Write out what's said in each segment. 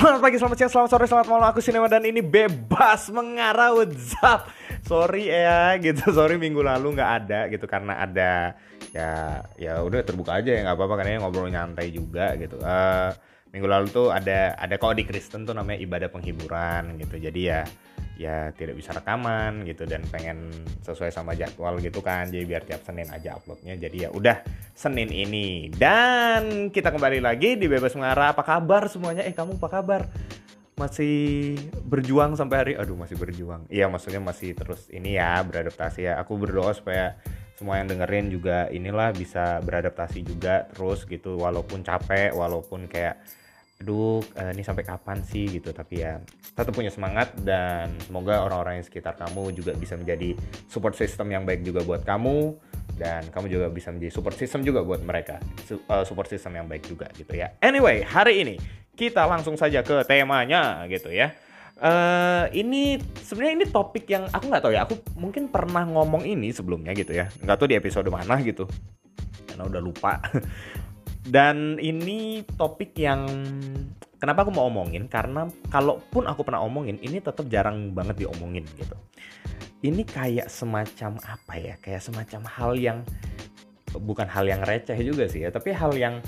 Selamat pagi, selamat siang, selamat sore, selamat malam. Aku Sinema dan ini bebas mengarah WhatsApp. Sorry ya, gitu. Sorry minggu lalu nggak ada gitu karena ada ya ya udah terbuka aja ya nggak apa-apa karena ngobrol nyantai juga gitu. Eh, minggu lalu tuh ada ada kok di Kristen tuh namanya ibadah penghiburan gitu. Jadi ya ya tidak bisa rekaman gitu dan pengen sesuai sama jadwal gitu kan. Jadi biar tiap Senin aja uploadnya. Jadi ya udah Senin ini. Dan kita kembali lagi di bebas mengarah. Apa kabar semuanya? Eh kamu apa kabar? Masih berjuang sampai hari aduh masih berjuang. Iya maksudnya masih terus ini ya beradaptasi ya. Aku berdoa supaya semua yang dengerin juga inilah bisa beradaptasi juga terus gitu walaupun capek walaupun kayak aduh eh, ini sampai kapan sih? Gitu. Tapi ya tetap punya semangat dan semoga orang-orang yang sekitar kamu juga bisa menjadi support system yang baik juga buat kamu dan kamu juga bisa menjadi support system juga buat mereka. Eh, support system yang baik juga gitu ya. Anyway hari ini kita langsung saja ke temanya gitu ya. Eh ini sebenarnya ini topik yang aku nggak tahu ya. Aku mungkin pernah ngomong ini sebelumnya gitu ya. Nggak tahu di episode mana gitu. Karena udah lupa dan ini topik yang kenapa aku mau omongin karena kalaupun aku pernah omongin ini tetap jarang banget diomongin gitu. Ini kayak semacam apa ya? Kayak semacam hal yang bukan hal yang receh juga sih ya, tapi hal yang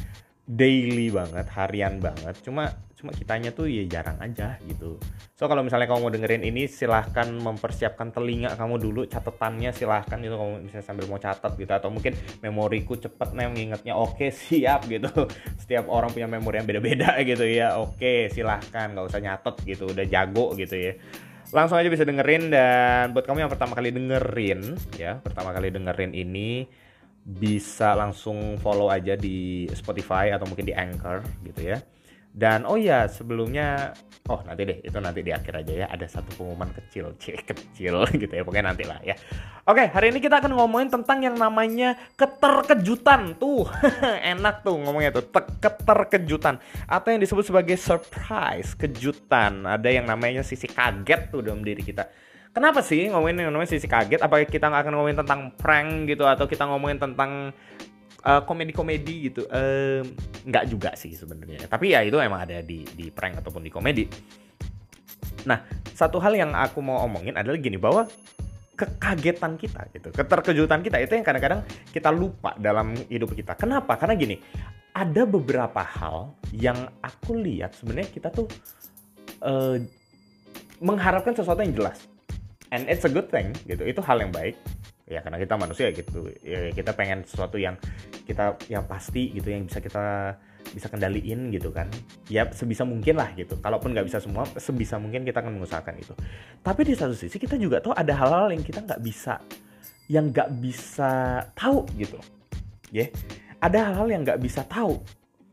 daily banget, harian banget. Cuma cuma kitanya tuh ya jarang aja gitu. So kalau misalnya kamu mau dengerin ini silahkan mempersiapkan telinga kamu dulu catatannya silahkan gitu. Kamu misalnya sambil mau catat gitu atau mungkin memoriku cepet nih ngingetnya oke siap gitu. Setiap orang punya memori yang beda-beda gitu ya. Oke silahkan nggak usah nyatet gitu udah jago gitu ya. Langsung aja bisa dengerin dan buat kamu yang pertama kali dengerin ya pertama kali dengerin ini bisa langsung follow aja di Spotify atau mungkin di Anchor gitu ya dan oh ya sebelumnya oh nanti deh itu nanti di akhir aja ya ada satu pengumuman kecil cek kecil gitu ya pokoknya nanti lah ya. Oke hari ini kita akan ngomongin tentang yang namanya keterkejutan. Tuh enak tuh ngomongnya tuh Te- keterkejutan. Atau yang disebut sebagai surprise kejutan. Ada yang namanya sisi kaget tuh dalam diri kita. Kenapa sih ngomongin yang namanya sisi kaget? Apakah kita nggak akan ngomongin tentang prank gitu atau kita ngomongin tentang uh, komedi-komedi gitu? Nggak juga sih sebenarnya. Tapi ya itu emang ada di di prank ataupun di komedi. Nah, satu hal yang aku mau omongin adalah gini bahwa kekagetan kita gitu, keterkejutan kita itu yang kadang-kadang kita lupa dalam hidup kita. Kenapa? Karena gini, ada beberapa hal yang aku lihat sebenarnya kita tuh uh, mengharapkan sesuatu yang jelas and it's a good thing gitu itu hal yang baik ya karena kita manusia gitu. Ya, kita pengen sesuatu yang kita yang pasti gitu yang bisa kita bisa kendaliin gitu kan. Ya sebisa mungkin lah gitu. Kalaupun nggak bisa semua sebisa mungkin kita akan mengusahakan itu. Tapi di satu sisi kita juga tahu ada hal-hal yang kita nggak bisa yang nggak bisa tahu gitu. Ya yeah. ada hal-hal yang nggak bisa tahu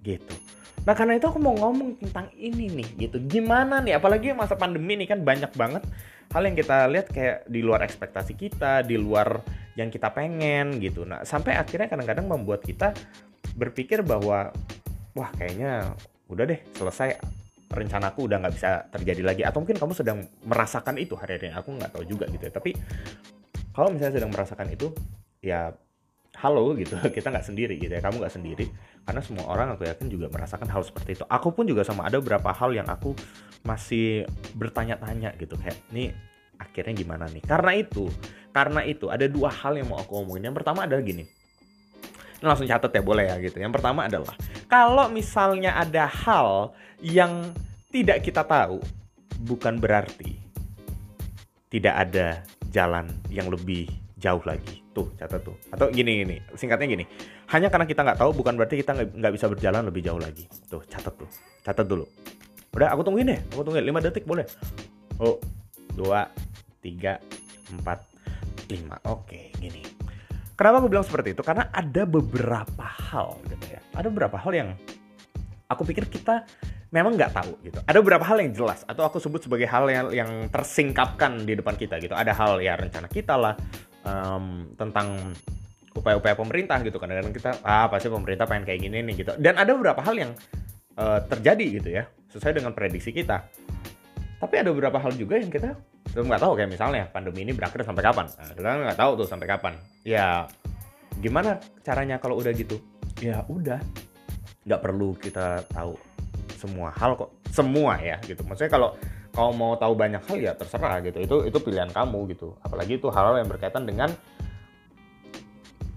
gitu Nah karena itu aku mau ngomong tentang ini nih gitu. Gimana nih? Apalagi masa pandemi nih kan banyak banget hal yang kita lihat kayak di luar ekspektasi kita, di luar yang kita pengen gitu. Nah sampai akhirnya kadang-kadang membuat kita berpikir bahwa wah kayaknya udah deh selesai. Rencanaku udah nggak bisa terjadi lagi. Atau mungkin kamu sedang merasakan itu hari ini aku nggak tahu juga gitu ya. Tapi kalau misalnya sedang merasakan itu ya halo gitu. Kita nggak sendiri gitu ya. Kamu nggak sendiri. Karena semua orang aku yakin juga merasakan hal seperti itu. Aku pun juga sama. Ada beberapa hal yang aku masih bertanya-tanya gitu. Kayak ini akhirnya gimana nih? Karena itu karena itu ada dua hal yang mau aku omongin. Yang pertama adalah gini. Ini langsung catat ya boleh ya gitu. Yang pertama adalah kalau misalnya ada hal yang tidak kita tahu bukan berarti tidak ada jalan yang lebih jauh lagi. Tuh catat tuh. Atau gini gini. Singkatnya gini. Hanya karena kita nggak tahu bukan berarti kita nggak bisa berjalan lebih jauh lagi. Tuh catat tuh. Catat dulu. Udah aku tungguin deh. Aku tungguin. 5 detik boleh? Oh dua tiga empat lima. Oke gini. Kenapa aku bilang seperti itu? Karena ada beberapa hal gitu ya. Ada beberapa hal yang aku pikir kita memang nggak tahu gitu. Ada beberapa hal yang jelas atau aku sebut sebagai hal yang yang tersingkapkan di depan kita gitu. Ada hal ya rencana kita lah um, tentang upaya-upaya pemerintah gitu. Kadang-kadang kita ah pasti pemerintah pengen kayak gini nih gitu. Dan ada beberapa hal yang uh, terjadi gitu ya sesuai dengan prediksi kita. Tapi ada beberapa hal juga yang kita belum nggak tahu kayak misalnya pandemi ini berakhir sampai kapan. Nah, kita nggak tahu tuh sampai kapan. Ya gimana caranya kalau udah gitu? Ya udah nggak perlu kita tahu semua hal kok semua ya gitu maksudnya kalau kalau mau tahu banyak hal ya terserah gitu. Itu itu pilihan kamu gitu. Apalagi itu hal-hal yang berkaitan dengan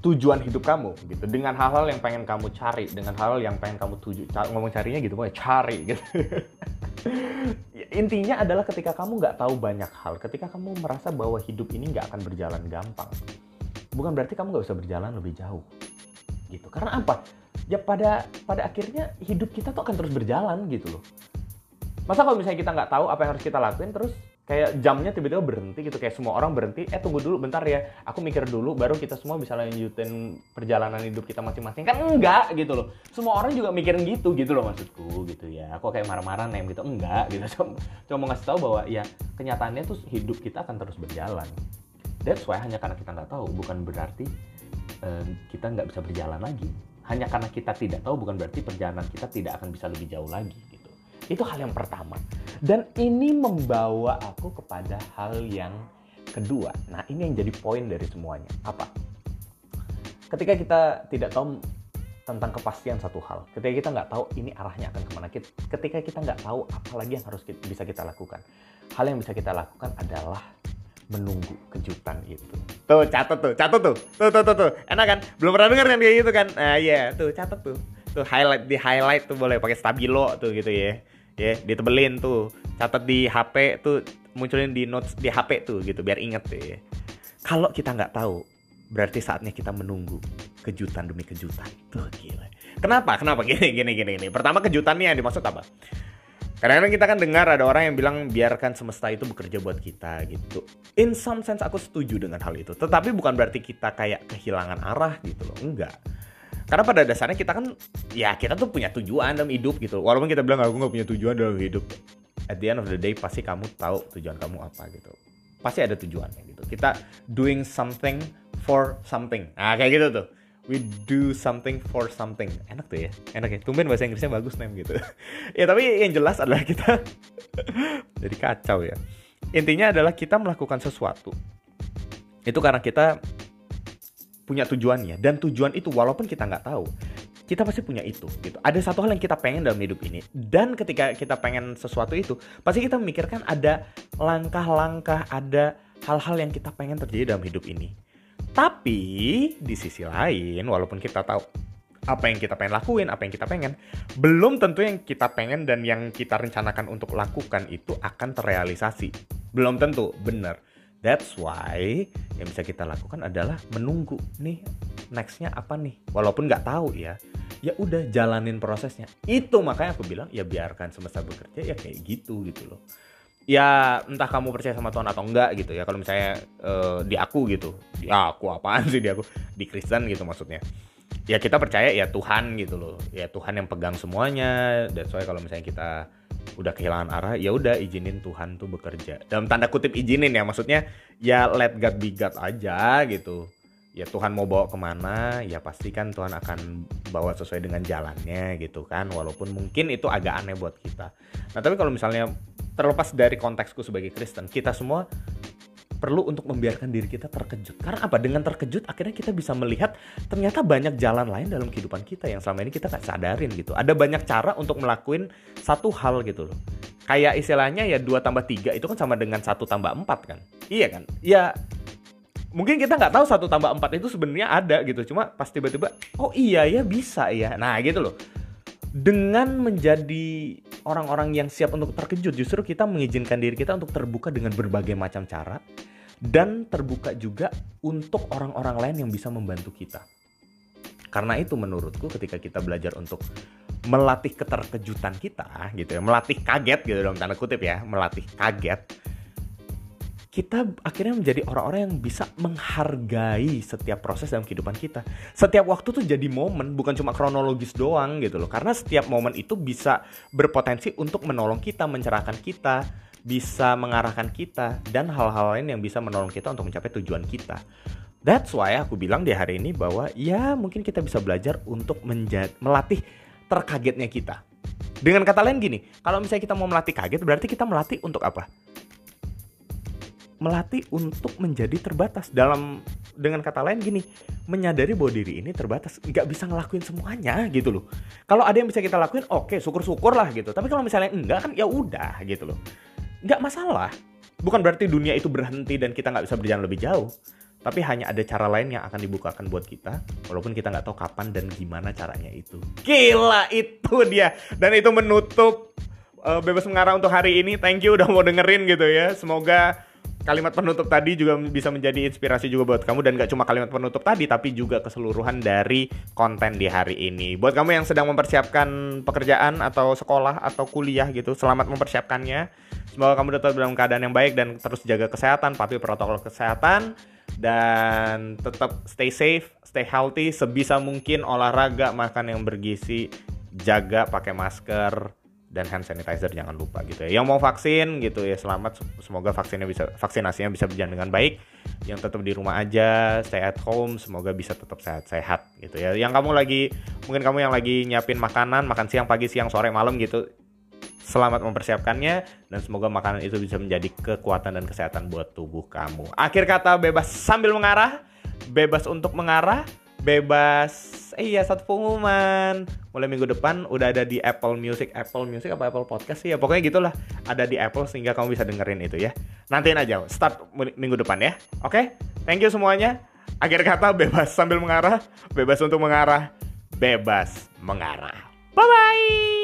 tujuan hidup kamu gitu. Dengan hal-hal yang pengen kamu cari dengan hal, -hal yang pengen kamu tuju ngomong carinya gitu mau cari gitu. Intinya adalah ketika kamu nggak tahu banyak hal ketika kamu merasa bahwa hidup ini nggak akan berjalan gampang bukan berarti kamu nggak bisa berjalan lebih jauh gitu. Karena apa? Ya pada pada akhirnya hidup kita tuh akan terus berjalan gitu loh masa kalau misalnya kita nggak tahu apa yang harus kita lakuin terus kayak jamnya tiba-tiba berhenti gitu. Kayak semua orang berhenti eh tunggu dulu bentar ya. Aku mikir dulu baru kita semua bisa lanjutin perjalanan hidup kita masing-masing. Kan enggak gitu loh. Semua orang juga mikirin gitu gitu loh maksudku gitu ya. Aku kayak marah-marah nem gitu. Enggak gitu. Cuma, cuma mau ngasih tahu bahwa ya kenyataannya tuh hidup kita akan terus berjalan. That's why hanya karena kita nggak tahu bukan berarti uh, kita nggak bisa berjalan lagi. Hanya karena kita tidak tahu bukan berarti perjalanan kita tidak akan bisa lebih jauh lagi. Itu hal yang pertama. Dan ini membawa aku kepada hal yang kedua. Nah, ini yang jadi poin dari semuanya. Apa? Ketika kita tidak tahu tentang kepastian satu hal, ketika kita nggak tahu ini arahnya akan ke mana, ketika kita nggak tahu apa lagi yang harus kita, bisa kita lakukan, hal yang bisa kita lakukan adalah menunggu kejutan itu. Tuh, catat tuh, catat tuh. Tuh, tuh, tuh, tuh. Enak kan? Belum pernah denger kan kayak gitu kan? Nah, iya, yeah. tuh catat tuh. Tuh highlight di highlight tuh boleh pakai stabilo tuh gitu ya. Ya, ditebelin tuh. Catat di HP tuh munculin di notes di HP tuh gitu biar inget tuh ya. Kalau kita nggak tahu, berarti saatnya kita menunggu kejutan demi kejutan. Tuh gila. Kenapa? Kenapa gini gini gini gini? Pertama kejutannya yang dimaksud apa? Kadang-kadang kita kan dengar ada orang yang bilang biarkan semesta itu bekerja buat kita gitu. In some sense aku setuju dengan hal itu. Tetapi bukan berarti kita kayak kehilangan arah gitu loh. Enggak. Karena pada dasarnya kita kan ya kita tuh punya tujuan dalam hidup gitu. Walaupun kita bilang aku nggak punya tujuan dalam hidup. At the end of the day pasti kamu tahu tujuan kamu apa gitu. Pasti ada tujuannya gitu. Kita doing something for something. Nah kayak gitu tuh we do something for something enak tuh ya enak ya tumben bahasa Inggrisnya bagus nem gitu ya tapi yang jelas adalah kita jadi kacau ya intinya adalah kita melakukan sesuatu itu karena kita punya tujuannya dan tujuan itu walaupun kita nggak tahu kita pasti punya itu gitu ada satu hal yang kita pengen dalam hidup ini dan ketika kita pengen sesuatu itu pasti kita memikirkan ada langkah-langkah ada hal-hal yang kita pengen terjadi dalam hidup ini tapi di sisi lain, walaupun kita tahu apa yang kita pengen lakuin, apa yang kita pengen, belum tentu yang kita pengen dan yang kita rencanakan untuk lakukan itu akan terrealisasi. Belum tentu, bener. That's why yang bisa kita lakukan adalah menunggu nih nextnya apa nih. Walaupun nggak tahu ya, ya udah jalanin prosesnya. Itu makanya aku bilang ya biarkan semesta bekerja ya kayak gitu gitu loh. Ya entah kamu percaya sama Tuhan atau enggak gitu ya. Kalau misalnya uh, di aku gitu. Ya aku apaan sih di aku? Di Kristen gitu maksudnya. Ya kita percaya ya Tuhan gitu loh. Ya Tuhan yang pegang semuanya. Dan soalnya kalau misalnya kita udah kehilangan arah ya udah izinin Tuhan tuh bekerja. Dalam tanda kutip izinin ya maksudnya ya let God be God aja gitu. Ya Tuhan mau bawa ke mana ya pasti kan Tuhan akan bawa sesuai dengan jalannya gitu kan. Walaupun mungkin itu agak aneh buat kita. Nah tapi kalau misalnya terlepas dari konteksku sebagai Kristen, kita semua perlu untuk membiarkan diri kita terkejut. Karena apa? Dengan terkejut akhirnya kita bisa melihat ternyata banyak jalan lain dalam kehidupan kita yang selama ini kita nggak sadarin gitu. Ada banyak cara untuk melakukan satu hal gitu loh. Kayak istilahnya ya 2 tambah 3 itu kan sama dengan satu tambah 4 kan. Iya kan? Ya mungkin kita nggak tahu satu tambah 4 itu sebenarnya ada gitu. Cuma pas tiba-tiba oh iya ya bisa ya. Nah gitu loh dengan menjadi orang-orang yang siap untuk terkejut, justru kita mengizinkan diri kita untuk terbuka dengan berbagai macam cara dan terbuka juga untuk orang-orang lain yang bisa membantu kita. Karena itu menurutku ketika kita belajar untuk melatih keterkejutan kita gitu ya, melatih kaget gitu dalam tanda kutip ya, melatih kaget kita akhirnya menjadi orang-orang yang bisa menghargai setiap proses dalam kehidupan kita. Setiap waktu tuh jadi momen, bukan cuma kronologis doang gitu loh. Karena setiap momen itu bisa berpotensi untuk menolong kita, mencerahkan kita, bisa mengarahkan kita, dan hal-hal lain yang bisa menolong kita untuk mencapai tujuan kita. That's why aku bilang di hari ini bahwa ya mungkin kita bisa belajar untuk melatih terkagetnya kita. Dengan kata lain gini, kalau misalnya kita mau melatih kaget berarti kita melatih untuk apa? Melatih untuk menjadi terbatas. Dalam dengan kata lain gini menyadari bahwa diri ini terbatas. Nggak bisa ngelakuin semuanya gitu loh. Kalau ada yang bisa kita lakuin oke syukur-syukur lah gitu. Tapi kalau misalnya enggak kan ya udah gitu loh. Nggak masalah. Bukan berarti dunia itu berhenti dan kita nggak bisa berjalan lebih jauh. Tapi hanya ada cara lain yang akan dibukakan buat kita walaupun kita nggak tahu kapan dan gimana caranya itu. Gila itu dia. Dan itu menutup uh, bebas mengarah untuk hari ini. Thank you udah mau dengerin gitu ya. Semoga kalimat penutup tadi juga bisa menjadi inspirasi juga buat kamu dan gak cuma kalimat penutup tadi tapi juga keseluruhan dari konten di hari ini. Buat kamu yang sedang mempersiapkan pekerjaan atau sekolah atau kuliah gitu, selamat mempersiapkannya. Semoga kamu tetap dalam keadaan yang baik dan terus jaga kesehatan, patuhi protokol kesehatan dan tetap stay safe, stay healthy, sebisa mungkin olahraga, makan yang bergizi, jaga pakai masker dan hand sanitizer jangan lupa gitu ya. Yang mau vaksin gitu ya selamat semoga vaksinnya bisa vaksinasinya bisa berjalan dengan baik. Yang tetap di rumah aja, stay at home, semoga bisa tetap sehat-sehat gitu ya. Yang kamu lagi mungkin kamu yang lagi nyiapin makanan, makan siang, pagi, siang, sore, malam gitu Selamat mempersiapkannya dan semoga makanan itu bisa menjadi kekuatan dan kesehatan buat tubuh kamu. Akhir kata bebas sambil mengarah, bebas untuk mengarah, bebas. Eh iya satu pengumuman. Mulai minggu depan udah ada di Apple Music. Apple Music apa Apple Podcast sih ya? Pokoknya gitulah. Ada di Apple sehingga kamu bisa dengerin itu ya. Nantiin aja. Start minggu depan ya. Oke? Okay? thank you semuanya. Akhir kata bebas sambil mengarah. Bebas untuk mengarah. Bebas mengarah. Bye bye